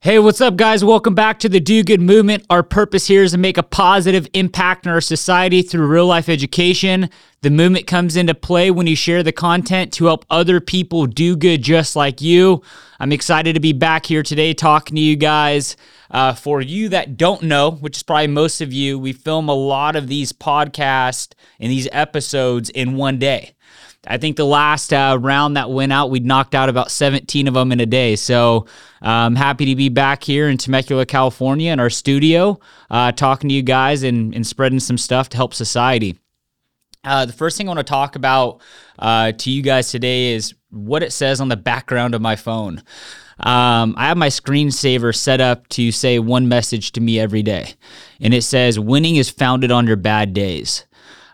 Hey, what's up, guys? Welcome back to the Do Good Movement. Our purpose here is to make a positive impact in our society through real life education. The movement comes into play when you share the content to help other people do good just like you. I'm excited to be back here today talking to you guys. Uh, for you that don't know, which is probably most of you, we film a lot of these podcasts and these episodes in one day. I think the last uh, round that went out, we knocked out about 17 of them in a day. So I'm happy to be back here in Temecula, California, in our studio, uh, talking to you guys and, and spreading some stuff to help society. Uh, the first thing I want to talk about uh, to you guys today is what it says on the background of my phone. Um, I have my screensaver set up to say one message to me every day, and it says, Winning is founded on your bad days.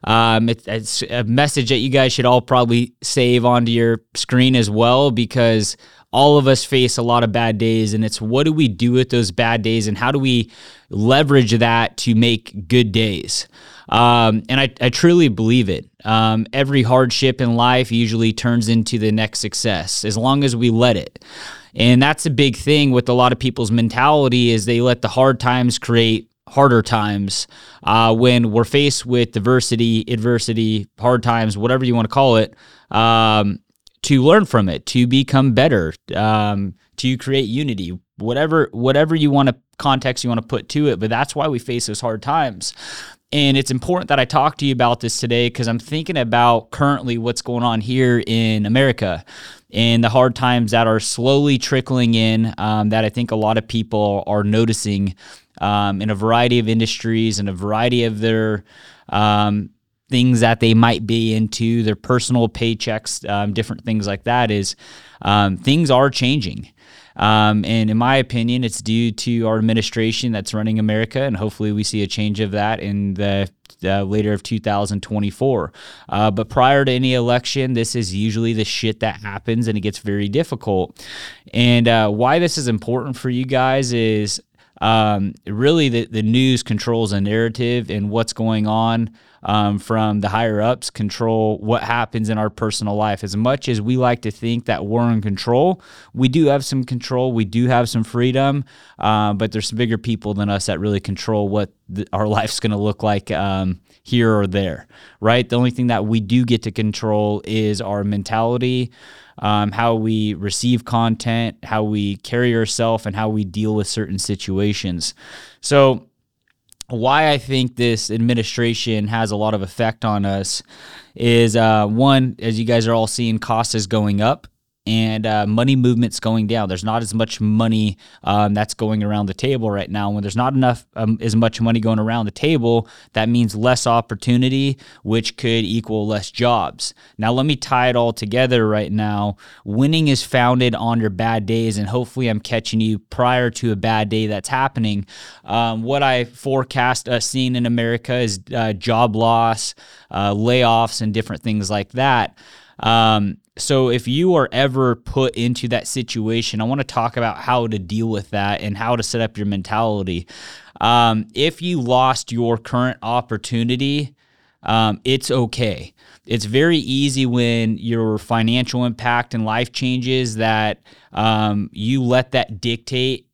Um, it, it's a message that you guys should all probably save onto your screen as well because all of us face a lot of bad days and it's what do we do with those bad days and how do we leverage that to make good days? Um, and I, I, truly believe it. Um, every hardship in life usually turns into the next success as long as we let it. And that's a big thing with a lot of people's mentality is they let the hard times create harder times uh, when we're faced with diversity, adversity, hard times, whatever you want to call it, um, to learn from it, to become better, um, to create unity, whatever whatever you want to context you want to put to it. But that's why we face those hard times. And it's important that I talk to you about this today because I'm thinking about currently what's going on here in America and the hard times that are slowly trickling in um, that I think a lot of people are noticing um, in a variety of industries and a variety of their um, things that they might be into, their personal paychecks, um, different things like that, is um, things are changing. Um, and in my opinion, it's due to our administration that's running America, and hopefully we see a change of that in the uh, later of 2024. Uh, but prior to any election, this is usually the shit that happens, and it gets very difficult. And uh, why this is important for you guys is um, really the, the news controls a narrative and what's going on um, from the higher ups control what happens in our personal life. As much as we like to think that we're in control, we do have some control. We do have some freedom, uh, but there's bigger people than us that really control what our life's going to look like um, here or there, right? The only thing that we do get to control is our mentality um, how we receive content, how we carry ourselves, and how we deal with certain situations. So, why I think this administration has a lot of effect on us is uh, one, as you guys are all seeing, cost is going up and uh, money movement's going down. There's not as much money um, that's going around the table right now. When there's not enough um, as much money going around the table, that means less opportunity, which could equal less jobs. Now, let me tie it all together right now. Winning is founded on your bad days, and hopefully, I'm catching you prior to a bad day that's happening. Um, what I forecast us seeing in America is uh, job loss, uh, layoffs, and different things like that. Um, so if you are ever put into that situation, I want to talk about how to deal with that and how to set up your mentality. Um, if you lost your current opportunity, um, it's okay. It's very easy when your financial impact and life changes that um, you let that dictate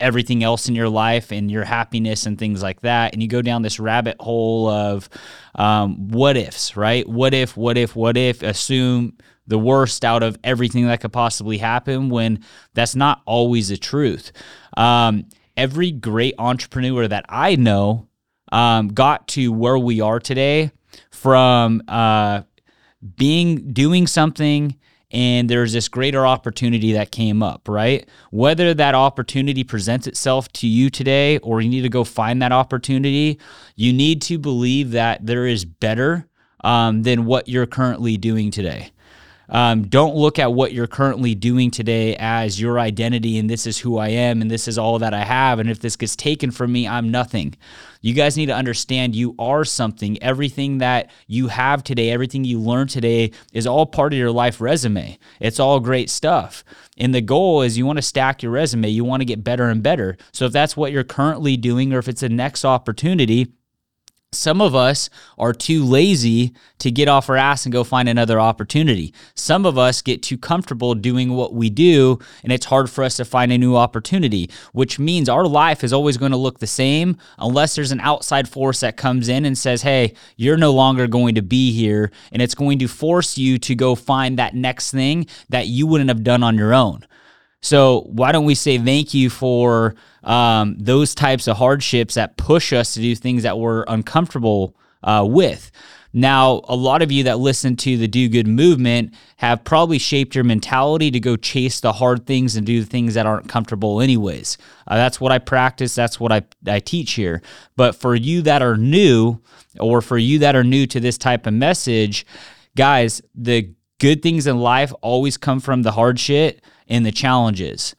everything else in your life and your happiness and things like that. And you go down this rabbit hole of um, what ifs, right? What if, what if, what if, assume the worst out of everything that could possibly happen when that's not always the truth. Um, every great entrepreneur that I know um, got to where we are today from uh, being doing something and there's this greater opportunity that came up, right? Whether that opportunity presents itself to you today or you need to go find that opportunity, you need to believe that there is better um, than what you're currently doing today. Um, don't look at what you're currently doing today as your identity and this is who I am and this is all that I have. And if this gets taken from me, I'm nothing. You guys need to understand you are something. Everything that you have today, everything you learned today is all part of your life resume. It's all great stuff. And the goal is you want to stack your resume, you want to get better and better. So if that's what you're currently doing or if it's a next opportunity, Some of us are too lazy to get off our ass and go find another opportunity. Some of us get too comfortable doing what we do, and it's hard for us to find a new opportunity, which means our life is always going to look the same unless there's an outside force that comes in and says, Hey, you're no longer going to be here. And it's going to force you to go find that next thing that you wouldn't have done on your own. So why don't we say thank you for um, those types of hardships that push us to do things that we're uncomfortable uh, with? Now, a lot of you that listen to the Do Good movement have probably shaped your mentality to go chase the hard things and do the things that aren't comfortable, anyways. Uh, that's what I practice, that's what I, I teach here. But for you that are new, or for you that are new to this type of message, guys, the good things in life always come from the hard shit and the challenges.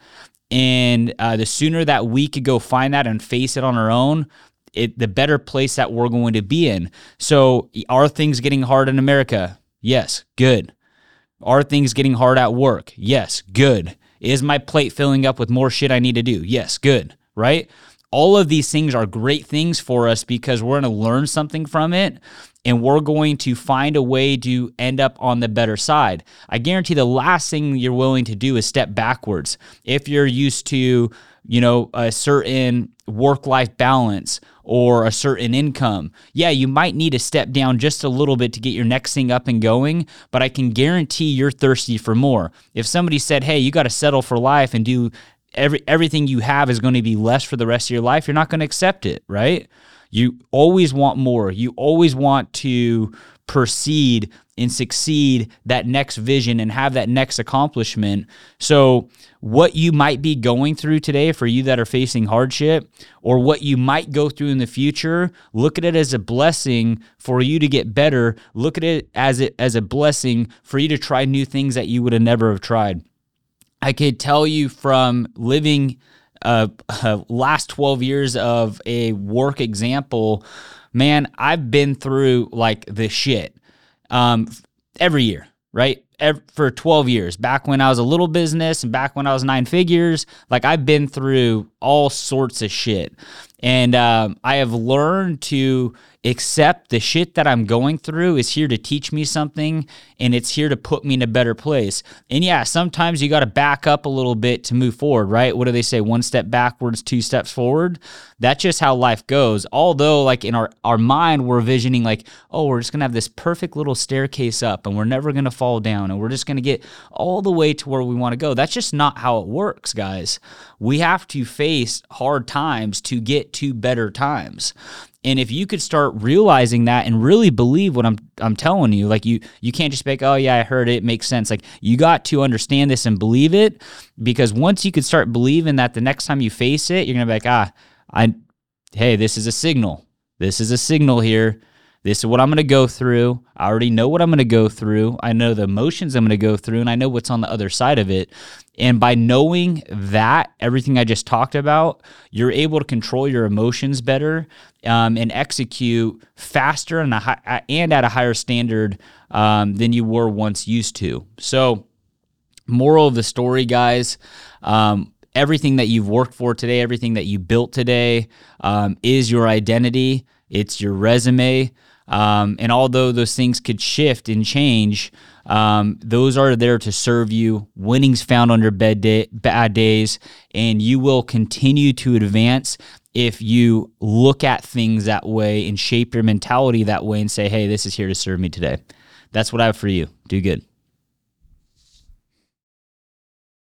And uh, the sooner that we could go find that and face it on our own, it, the better place that we're going to be in. So, are things getting hard in America? Yes, good. Are things getting hard at work? Yes, good. Is my plate filling up with more shit I need to do? Yes, good. Right? All of these things are great things for us because we're going to learn something from it and we're going to find a way to end up on the better side. I guarantee the last thing you're willing to do is step backwards. If you're used to, you know, a certain work life balance or a certain income, yeah, you might need to step down just a little bit to get your next thing up and going, but I can guarantee you're thirsty for more. If somebody said, hey, you got to settle for life and do every everything you have is going to be less for the rest of your life, you're not going to accept it, right? You always want more. You always want to proceed and succeed that next vision and have that next accomplishment. So, what you might be going through today for you that are facing hardship, or what you might go through in the future, look at it as a blessing for you to get better. Look at it as it as a blessing for you to try new things that you would have never have tried. I could tell you from living uh, uh, last 12 years of a work example, man, I've been through like the shit um, every year, right? Every, for 12 years, back when I was a little business and back when I was nine figures, like I've been through all sorts of shit. And um, I have learned to accept the shit that I'm going through is here to teach me something and it's here to put me in a better place. And yeah, sometimes you got to back up a little bit to move forward, right? What do they say? One step backwards, two steps forward. That's just how life goes. Although, like in our, our mind, we're visioning, like, oh, we're just going to have this perfect little staircase up and we're never going to fall down and we're just going to get all the way to where we want to go. That's just not how it works, guys. We have to face hard times to get to better times. And if you could start realizing that and really believe what I'm I'm telling you, like you you can't just be like, oh yeah, I heard it, it makes sense. Like you got to understand this and believe it because once you could start believing that the next time you face it, you're gonna be like, ah, I hey, this is a signal. This is a signal here. This is what I'm going to go through. I already know what I'm going to go through. I know the emotions I'm going to go through, and I know what's on the other side of it. And by knowing that, everything I just talked about, you're able to control your emotions better um, and execute faster and, a and at a higher standard um, than you were once used to. So, moral of the story, guys. Um, everything that you've worked for today, everything that you built today um, is your identity. It's your resume. Um, and although those things could shift and change, um, those are there to serve you. Winnings found on your bad, day, bad days, and you will continue to advance if you look at things that way and shape your mentality that way and say, hey, this is here to serve me today. That's what I have for you. Do good.